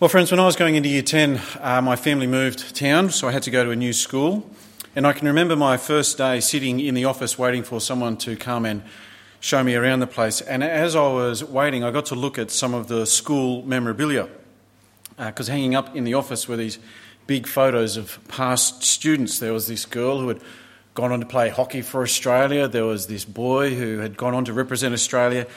Well, friends, when I was going into year 10, uh, my family moved town, so I had to go to a new school. And I can remember my first day sitting in the office waiting for someone to come and show me around the place. And as I was waiting, I got to look at some of the school memorabilia. Because uh, hanging up in the office were these big photos of past students. There was this girl who had gone on to play hockey for Australia, there was this boy who had gone on to represent Australia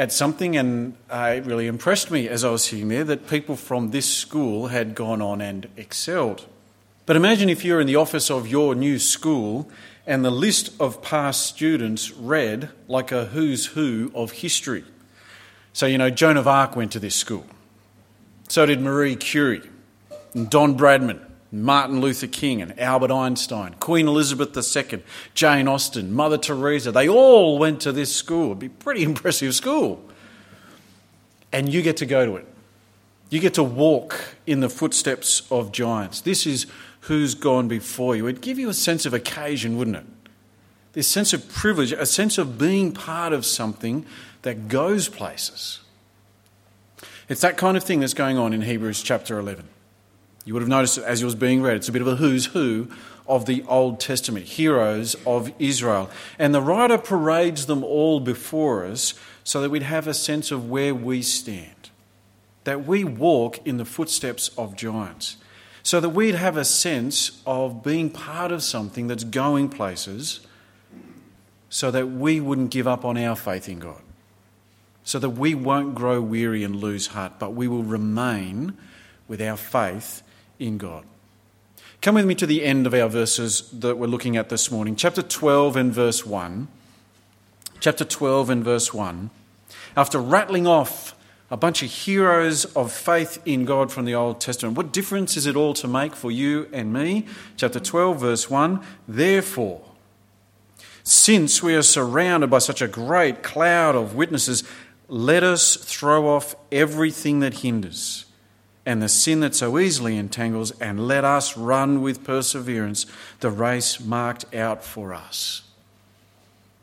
at something, and uh, it really impressed me as I was sitting there that people from this school had gone on and excelled. But imagine if you're in the office of your new school and the list of past students read like a who's who of history. So, you know, Joan of Arc went to this school. So did Marie Curie, and Don Bradman, Martin Luther King and Albert Einstein, Queen Elizabeth II, Jane Austen, Mother Teresa, they all went to this school. It'd be a pretty impressive school. And you get to go to it. You get to walk in the footsteps of giants. This is who's gone before you. It'd give you a sense of occasion, wouldn't it? This sense of privilege, a sense of being part of something that goes places. It's that kind of thing that's going on in Hebrews chapter 11. You would have noticed as it was being read, it's a bit of a who's who of the Old Testament, heroes of Israel. And the writer parades them all before us so that we'd have a sense of where we stand, that we walk in the footsteps of giants, so that we'd have a sense of being part of something that's going places, so that we wouldn't give up on our faith in God, so that we won't grow weary and lose heart, but we will remain with our faith in God. Come with me to the end of our verses that we're looking at this morning. Chapter 12 and verse 1. Chapter 12 and verse 1. After rattling off a bunch of heroes of faith in God from the Old Testament, what difference is it all to make for you and me? Chapter 12, verse 1. Therefore, since we are surrounded by such a great cloud of witnesses, let us throw off everything that hinders and the sin that so easily entangles, and let us run with perseverance the race marked out for us.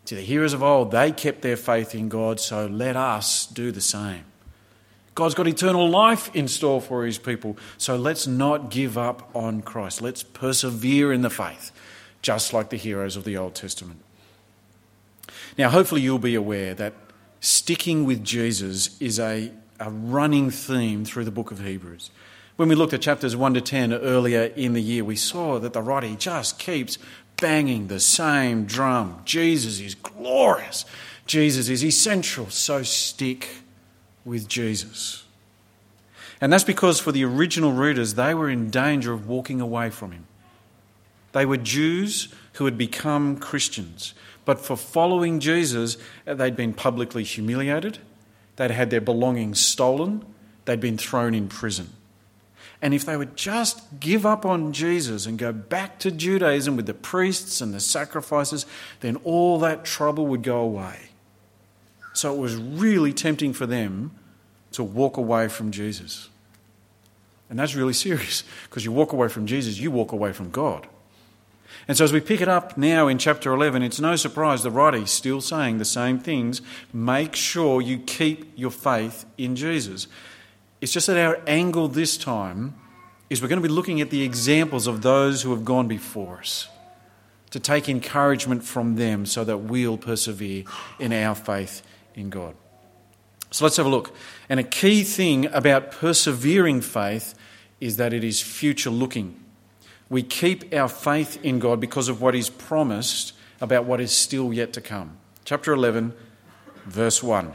To the heroes of old, they kept their faith in God, so let us do the same. God's got eternal life in store for his people, so let's not give up on Christ. Let's persevere in the faith, just like the heroes of the Old Testament. Now, hopefully, you'll be aware that sticking with Jesus is a a running theme through the book of Hebrews. When we looked at chapters 1 to 10 earlier in the year, we saw that the writer just keeps banging the same drum. Jesus is glorious. Jesus is essential. So stick with Jesus. And that's because for the original readers, they were in danger of walking away from him. They were Jews who had become Christians. But for following Jesus, they'd been publicly humiliated They'd had their belongings stolen, they'd been thrown in prison. And if they would just give up on Jesus and go back to Judaism with the priests and the sacrifices, then all that trouble would go away. So it was really tempting for them to walk away from Jesus. And that's really serious because you walk away from Jesus, you walk away from God. And so, as we pick it up now in chapter 11, it's no surprise the writer is still saying the same things. Make sure you keep your faith in Jesus. It's just that our angle this time is we're going to be looking at the examples of those who have gone before us to take encouragement from them so that we'll persevere in our faith in God. So let's have a look. And a key thing about persevering faith is that it is future looking. We keep our faith in God because of what is promised about what is still yet to come. Chapter 11, verse 1.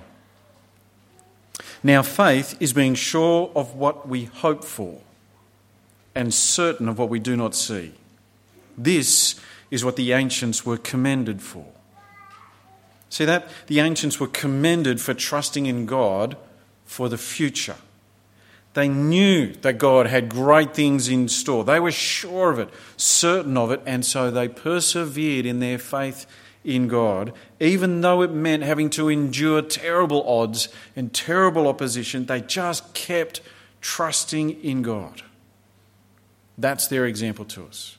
Now, faith is being sure of what we hope for and certain of what we do not see. This is what the ancients were commended for. See that? The ancients were commended for trusting in God for the future. They knew that God had great things in store. They were sure of it, certain of it, and so they persevered in their faith in God, even though it meant having to endure terrible odds and terrible opposition. They just kept trusting in God. That's their example to us.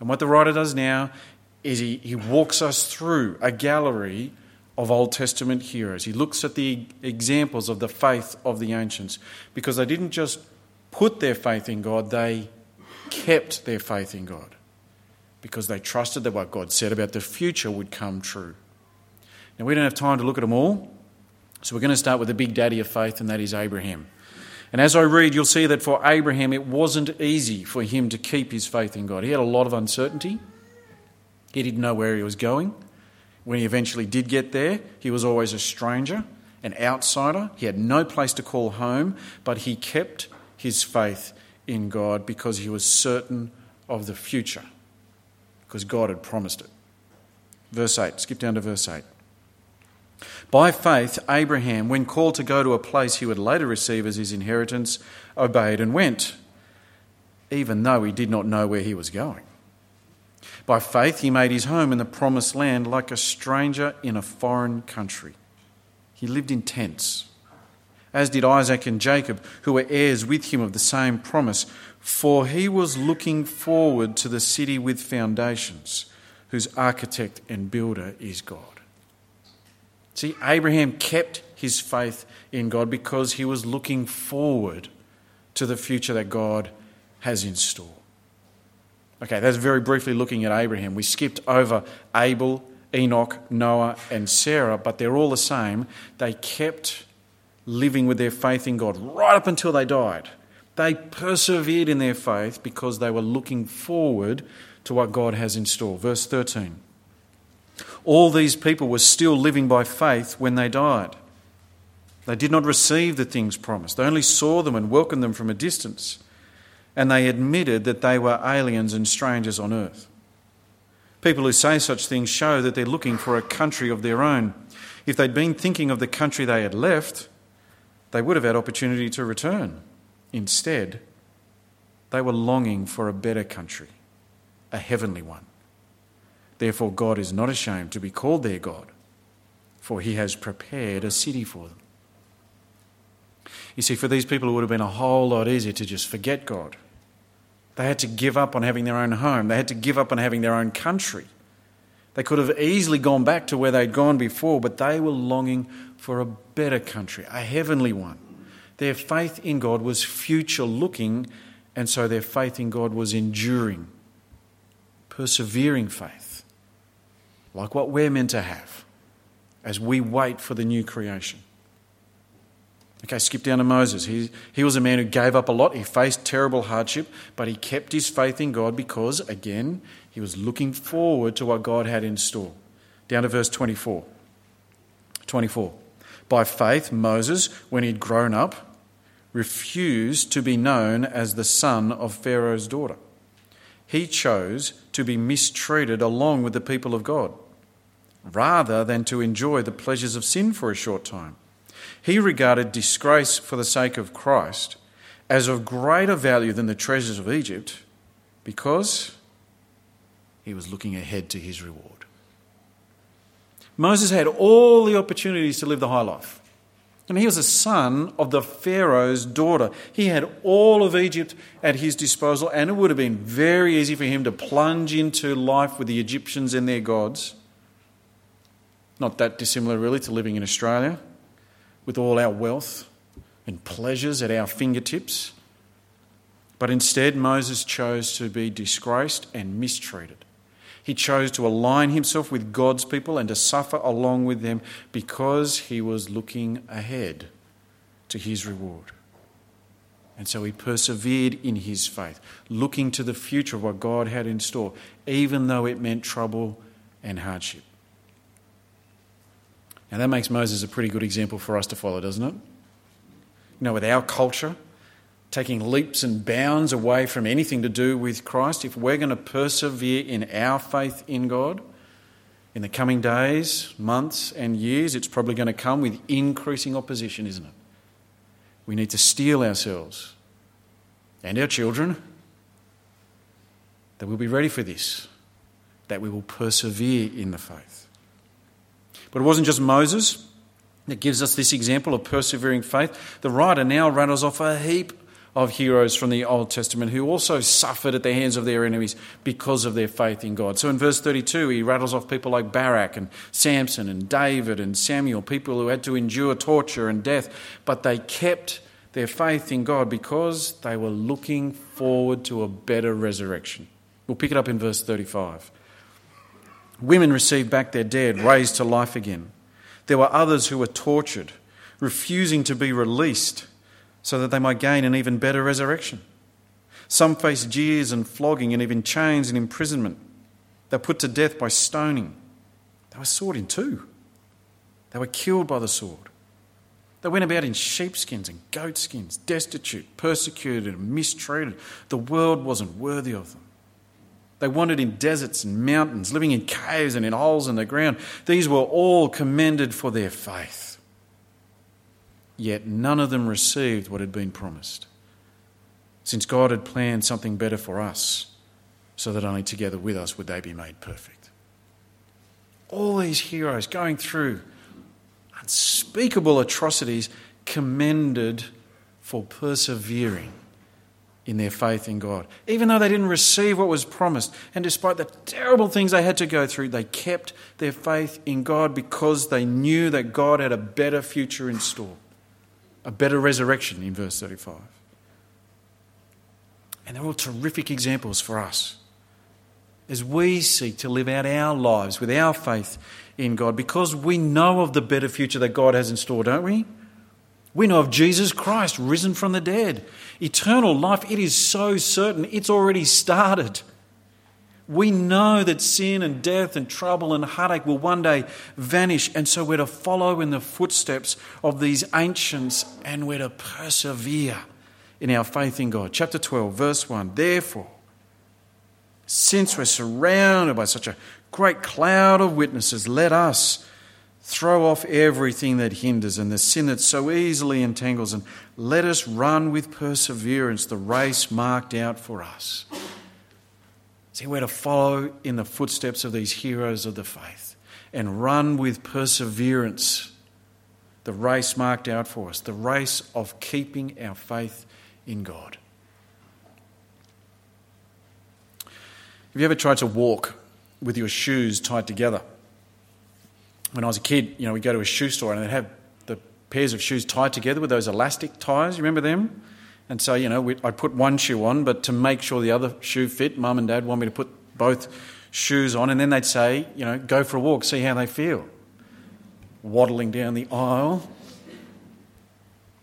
And what the writer does now is he, he walks us through a gallery of Old Testament heroes. He looks at the examples of the faith of the ancients because they didn't just put their faith in God, they kept their faith in God because they trusted that what God said about the future would come true. Now, we don't have time to look at them all, so we're going to start with the big daddy of faith, and that is Abraham. And as I read, you'll see that for Abraham, it wasn't easy for him to keep his faith in God. He had a lot of uncertainty, he didn't know where he was going. When he eventually did get there, he was always a stranger, an outsider. He had no place to call home, but he kept his faith in God because he was certain of the future, because God had promised it. Verse 8, skip down to verse 8. By faith, Abraham, when called to go to a place he would later receive as his inheritance, obeyed and went, even though he did not know where he was going. By faith, he made his home in the promised land like a stranger in a foreign country. He lived in tents, as did Isaac and Jacob, who were heirs with him of the same promise, for he was looking forward to the city with foundations, whose architect and builder is God. See, Abraham kept his faith in God because he was looking forward to the future that God has in store. Okay, that's very briefly looking at Abraham. We skipped over Abel, Enoch, Noah, and Sarah, but they're all the same. They kept living with their faith in God right up until they died. They persevered in their faith because they were looking forward to what God has in store. Verse 13. All these people were still living by faith when they died. They did not receive the things promised, they only saw them and welcomed them from a distance and they admitted that they were aliens and strangers on earth. People who say such things show that they're looking for a country of their own. If they'd been thinking of the country they had left, they would have had opportunity to return. Instead, they were longing for a better country, a heavenly one. Therefore, God is not ashamed to be called their God, for he has prepared a city for them. You see, for these people, it would have been a whole lot easier to just forget God they had to give up on having their own home. They had to give up on having their own country. They could have easily gone back to where they'd gone before, but they were longing for a better country, a heavenly one. Their faith in God was future looking, and so their faith in God was enduring, persevering faith, like what we're meant to have as we wait for the new creation. Okay, skip down to Moses. He, he was a man who gave up a lot. He faced terrible hardship, but he kept his faith in God because, again, he was looking forward to what God had in store. Down to verse 24. 24. By faith, Moses, when he'd grown up, refused to be known as the son of Pharaoh's daughter. He chose to be mistreated along with the people of God, rather than to enjoy the pleasures of sin for a short time. He regarded disgrace for the sake of Christ as of greater value than the treasures of Egypt because he was looking ahead to his reward. Moses had all the opportunities to live the high life. And he was a son of the Pharaoh's daughter. He had all of Egypt at his disposal, and it would have been very easy for him to plunge into life with the Egyptians and their gods. Not that dissimilar, really, to living in Australia with all our wealth and pleasures at our fingertips. But instead, Moses chose to be disgraced and mistreated. He chose to align himself with God's people and to suffer along with them because he was looking ahead to his reward. And so he persevered in his faith, looking to the future of what God had in store, even though it meant trouble and hardship. Now, that makes Moses a pretty good example for us to follow, doesn't it? You know, with our culture, taking leaps and bounds away from anything to do with Christ, if we're going to persevere in our faith in God in the coming days, months, and years, it's probably going to come with increasing opposition, isn't it? We need to steel ourselves and our children that we'll be ready for this, that we will persevere in the faith. But it wasn't just Moses that gives us this example of persevering faith. The writer now rattles off a heap of heroes from the Old Testament who also suffered at the hands of their enemies because of their faith in God. So in verse 32, he rattles off people like Barak and Samson and David and Samuel, people who had to endure torture and death, but they kept their faith in God because they were looking forward to a better resurrection. We'll pick it up in verse 35. Women received back their dead, raised to life again. There were others who were tortured, refusing to be released so that they might gain an even better resurrection. Some faced jeers and flogging and even chains and imprisonment. They were put to death by stoning. They were sawed in two. They were killed by the sword. They went about in sheepskins and goatskins, destitute, persecuted, and mistreated. The world wasn't worthy of them. They wandered in deserts and mountains, living in caves and in holes in the ground. These were all commended for their faith. Yet none of them received what had been promised, since God had planned something better for us, so that only together with us would they be made perfect. All these heroes going through unspeakable atrocities commended for persevering in their faith in God. Even though they didn't receive what was promised, and despite the terrible things they had to go through, they kept their faith in God because they knew that God had a better future in store, a better resurrection in verse 35. And they're all terrific examples for us as we seek to live out our lives with our faith in God because we know of the better future that God has in store, don't we? We know of Jesus Christ risen from the dead. Eternal life, it is so certain, it's already started. We know that sin and death and trouble and heartache will one day vanish, and so we're to follow in the footsteps of these ancients and we're to persevere in our faith in God. Chapter 12, verse 1 Therefore, since we're surrounded by such a great cloud of witnesses, let us Throw off everything that hinders and the sin that so easily entangles, and let us run with perseverance the race marked out for us. See, we're to follow in the footsteps of these heroes of the faith and run with perseverance the race marked out for us, the race of keeping our faith in God. Have you ever tried to walk with your shoes tied together? When I was a kid, you know, we'd go to a shoe store and they'd have the pairs of shoes tied together with those elastic ties. You remember them? And so, you know, I'd put one shoe on, but to make sure the other shoe fit, mum and dad want me to put both shoes on, and then they'd say, you know, go for a walk, see how they feel. Waddling down the aisle.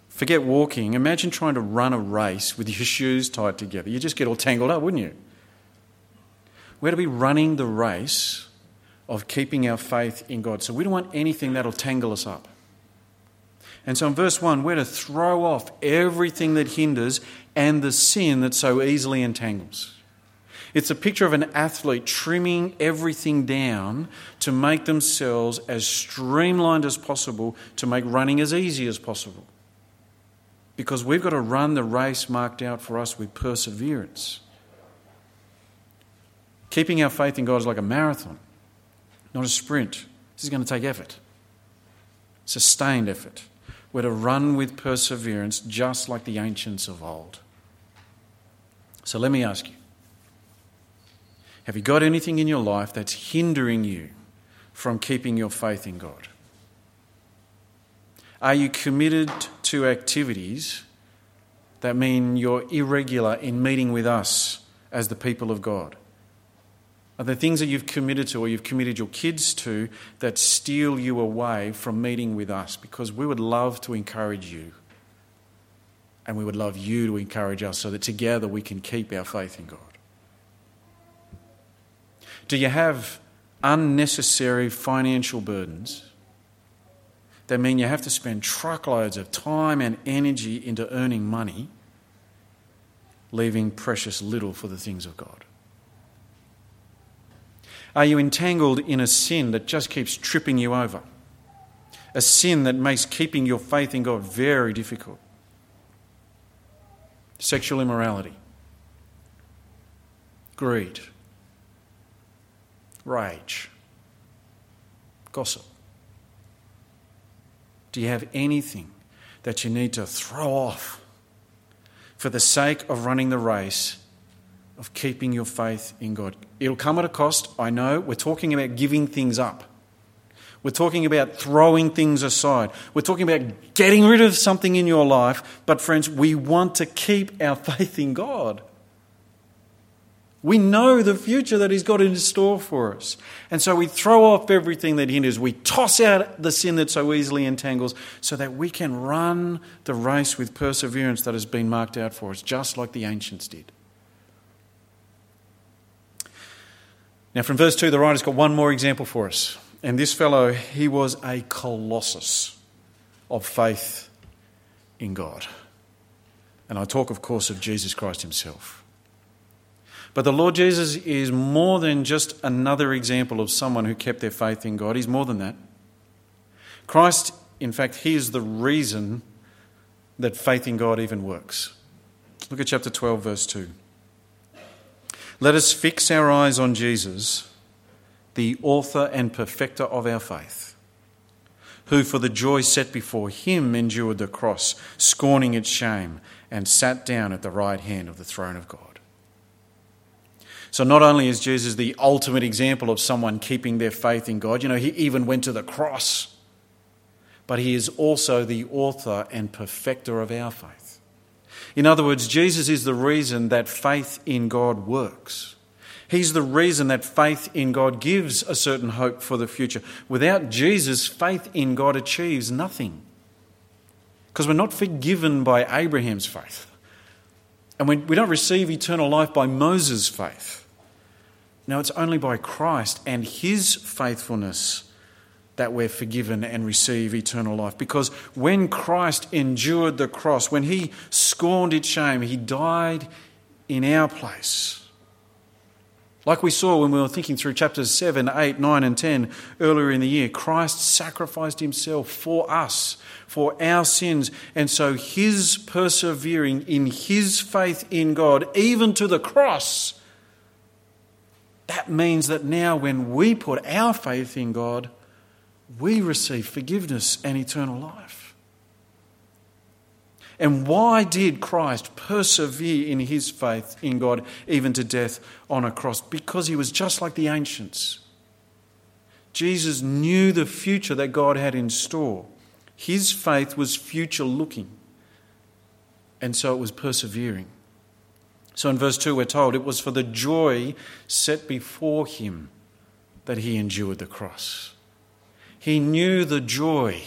Forget walking. Imagine trying to run a race with your shoes tied together. You just get all tangled up, wouldn't you? We're to be running the race of keeping our faith in God. So we don't want anything that'll tangle us up. And so in verse 1, we're to throw off everything that hinders and the sin that so easily entangles. It's a picture of an athlete trimming everything down to make themselves as streamlined as possible, to make running as easy as possible. Because we've got to run the race marked out for us with perseverance. Keeping our faith in God is like a marathon not a sprint. This is going to take effort, sustained effort. We're to run with perseverance just like the ancients of old. So let me ask you have you got anything in your life that's hindering you from keeping your faith in God? Are you committed to activities that mean you're irregular in meeting with us as the people of God? Are there things that you've committed to or you've committed your kids to that steal you away from meeting with us? Because we would love to encourage you. And we would love you to encourage us so that together we can keep our faith in God. Do you have unnecessary financial burdens that mean you have to spend truckloads of time and energy into earning money, leaving precious little for the things of God? Are you entangled in a sin that just keeps tripping you over? A sin that makes keeping your faith in God very difficult? Sexual immorality, greed, rage, gossip. Do you have anything that you need to throw off for the sake of running the race of keeping your faith in God. It'll come at a cost, I know. We're talking about giving things up. We're talking about throwing things aside. We're talking about getting rid of something in your life. But, friends, we want to keep our faith in God. We know the future that He's got in store for us. And so we throw off everything that hinders. We toss out the sin that so easily entangles so that we can run the race with perseverance that has been marked out for us, just like the ancients did. Now, from verse 2, the writer's got one more example for us. And this fellow, he was a colossus of faith in God. And I talk, of course, of Jesus Christ himself. But the Lord Jesus is more than just another example of someone who kept their faith in God. He's more than that. Christ, in fact, He is the reason that faith in God even works. Look at chapter 12, verse 2. Let us fix our eyes on Jesus, the author and perfecter of our faith, who for the joy set before him endured the cross, scorning its shame, and sat down at the right hand of the throne of God. So, not only is Jesus the ultimate example of someone keeping their faith in God, you know, he even went to the cross, but he is also the author and perfecter of our faith. In other words, Jesus is the reason that faith in God works. He's the reason that faith in God gives a certain hope for the future. Without Jesus, faith in God achieves nothing. Because we're not forgiven by Abraham's faith. And we, we don't receive eternal life by Moses' faith. No, it's only by Christ and his faithfulness that we're forgiven and receive eternal life. Because when Christ endured the cross, when he scorned its shame, he died in our place. Like we saw when we were thinking through chapters 7, 8, 9, and 10 earlier in the year, Christ sacrificed himself for us, for our sins. And so his persevering in his faith in God, even to the cross, that means that now, when we put our faith in God, we receive forgiveness and eternal life. And why did Christ persevere in his faith in God even to death on a cross? Because he was just like the ancients. Jesus knew the future that God had in store. His faith was future looking, and so it was persevering. So in verse 2, we're told it was for the joy set before him that he endured the cross. He knew the joy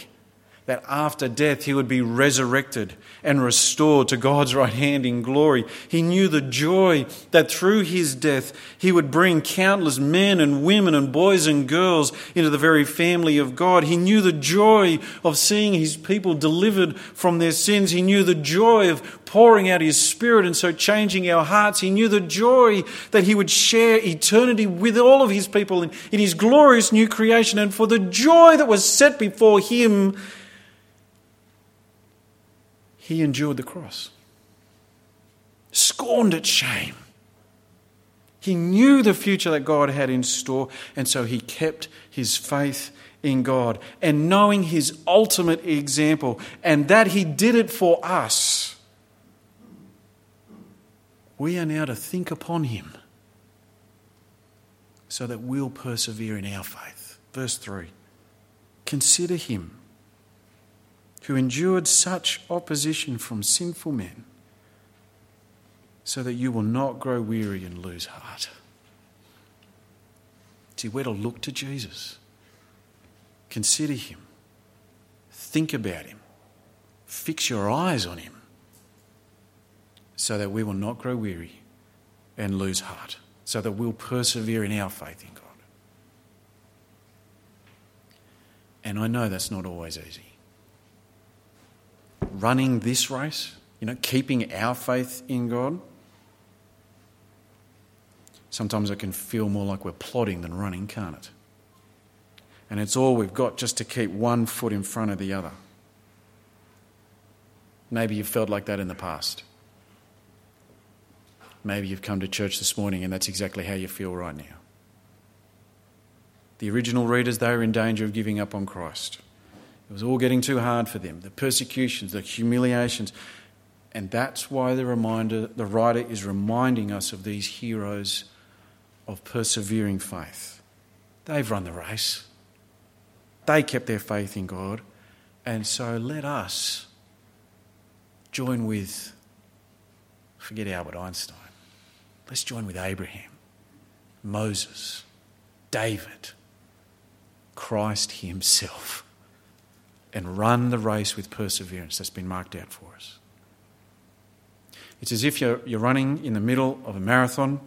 that after death he would be resurrected and restored to God's right hand in glory. He knew the joy that through his death he would bring countless men and women and boys and girls into the very family of God. He knew the joy of seeing his people delivered from their sins. He knew the joy of pouring out his spirit and so changing our hearts. He knew the joy that he would share eternity with all of his people in, in his glorious new creation. And for the joy that was set before him, he endured the cross, scorned its shame. He knew the future that God had in store, and so he kept his faith in God. And knowing his ultimate example, and that he did it for us, we are now to think upon him so that we'll persevere in our faith. Verse 3 Consider him who endured such opposition from sinful men, so that you will not grow weary and lose heart. See, we're to look to Jesus, consider him, think about him, fix your eyes on him, so that we will not grow weary and lose heart, so that we'll persevere in our faith in God. And I know that's not always easy running this race, you know, keeping our faith in God, sometimes it can feel more like we're plodding than running, can't it? And it's all we've got just to keep one foot in front of the other. Maybe you've felt like that in the past. Maybe you've come to church this morning and that's exactly how you feel right now. The original readers, they were in danger of giving up on Christ. It was all getting too hard for them. The persecutions, the humiliations. And that's why the reminder, the writer is reminding us of these heroes of persevering faith. They've run the race. They kept their faith in God. And so let us join with, forget Albert Einstein, let's join with Abraham, Moses, David, Christ Himself, and run the race with perseverance that's been marked out for us. It's as if you're, you're running in the middle of a marathon.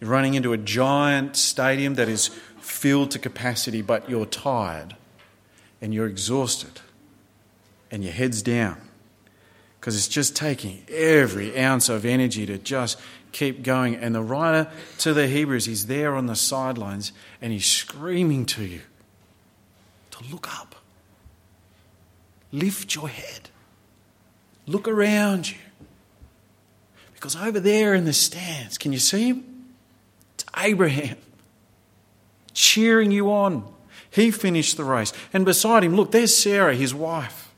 You're running into a giant stadium that is filled to capacity, but you're tired and you're exhausted and your head's down because it's just taking every ounce of energy to just keep going. And the writer to the Hebrews, he's there on the sidelines and he's screaming to you to look up, lift your head, look around you. Because over there in the stands, can you see him? It's Abraham cheering you on. He finished the race. And beside him, look, there's Sarah, his wife.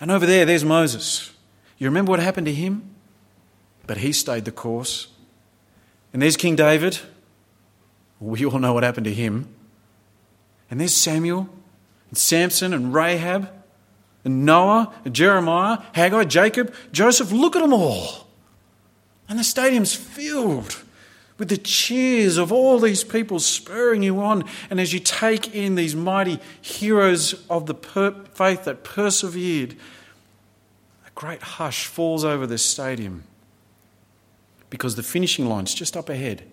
And over there, there's Moses. You remember what happened to him? But he stayed the course. And there's King David. We all know what happened to him. And there's Samuel, and Samson, and Rahab and Noah, and Jeremiah, Haggai, Jacob, Joseph. Look at them all. And the stadium's filled with the cheers of all these people spurring you on. And as you take in these mighty heroes of the per- faith that persevered, a great hush falls over this stadium because the finishing line's just up ahead.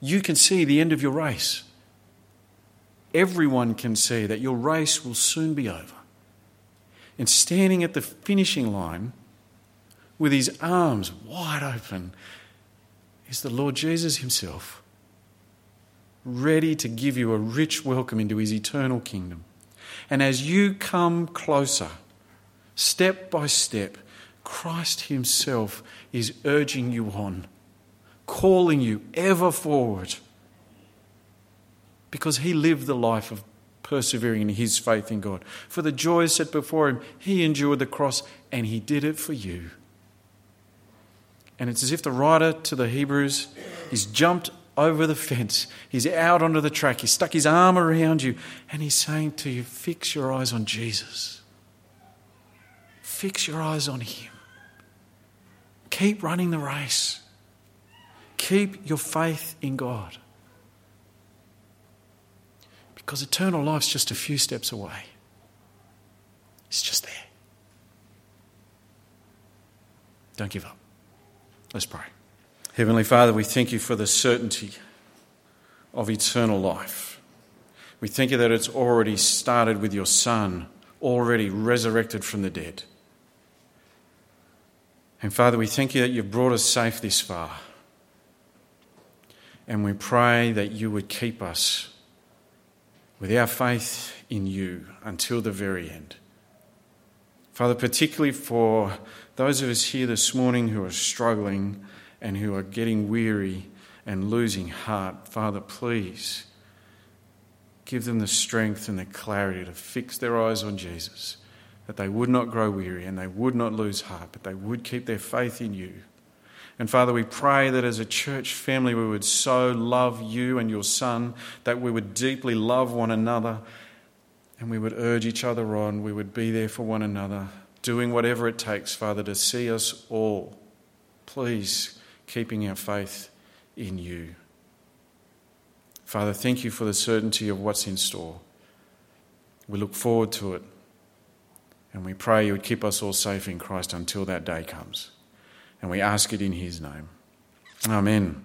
You can see the end of your race. Everyone can see that your race will soon be over and standing at the finishing line with his arms wide open is the Lord Jesus himself, ready to give you a rich welcome into his eternal kingdom. And as you come closer, step by step, Christ himself is urging you on, calling you ever forward because he lived the life of persevering in his faith in God. For the joy set before him, he endured the cross and he did it for you. And it's as if the writer to the Hebrews, he's jumped over the fence, he's out onto the track, he's stuck his arm around you, and he's saying to you, Fix your eyes on Jesus. Fix your eyes on him. Keep running the race. Keep your faith in God. Because eternal life's just a few steps away. It's just there. Don't give up. Let's pray. Heavenly Father, we thank you for the certainty of eternal life. We thank you that it's already started with your Son, already resurrected from the dead. And Father, we thank you that you've brought us safe this far. And we pray that you would keep us with our faith in you until the very end. Father, particularly for those of us here this morning who are struggling and who are getting weary and losing heart, Father, please give them the strength and the clarity to fix their eyes on Jesus, that they would not grow weary and they would not lose heart, but they would keep their faith in you. And Father, we pray that as a church family, we would so love you and your Son, that we would deeply love one another, and we would urge each other on. We would be there for one another, doing whatever it takes, Father, to see us all, please, keeping our faith in you. Father, thank you for the certainty of what's in store. We look forward to it. And we pray you would keep us all safe in Christ until that day comes. And we ask it in his name. Amen.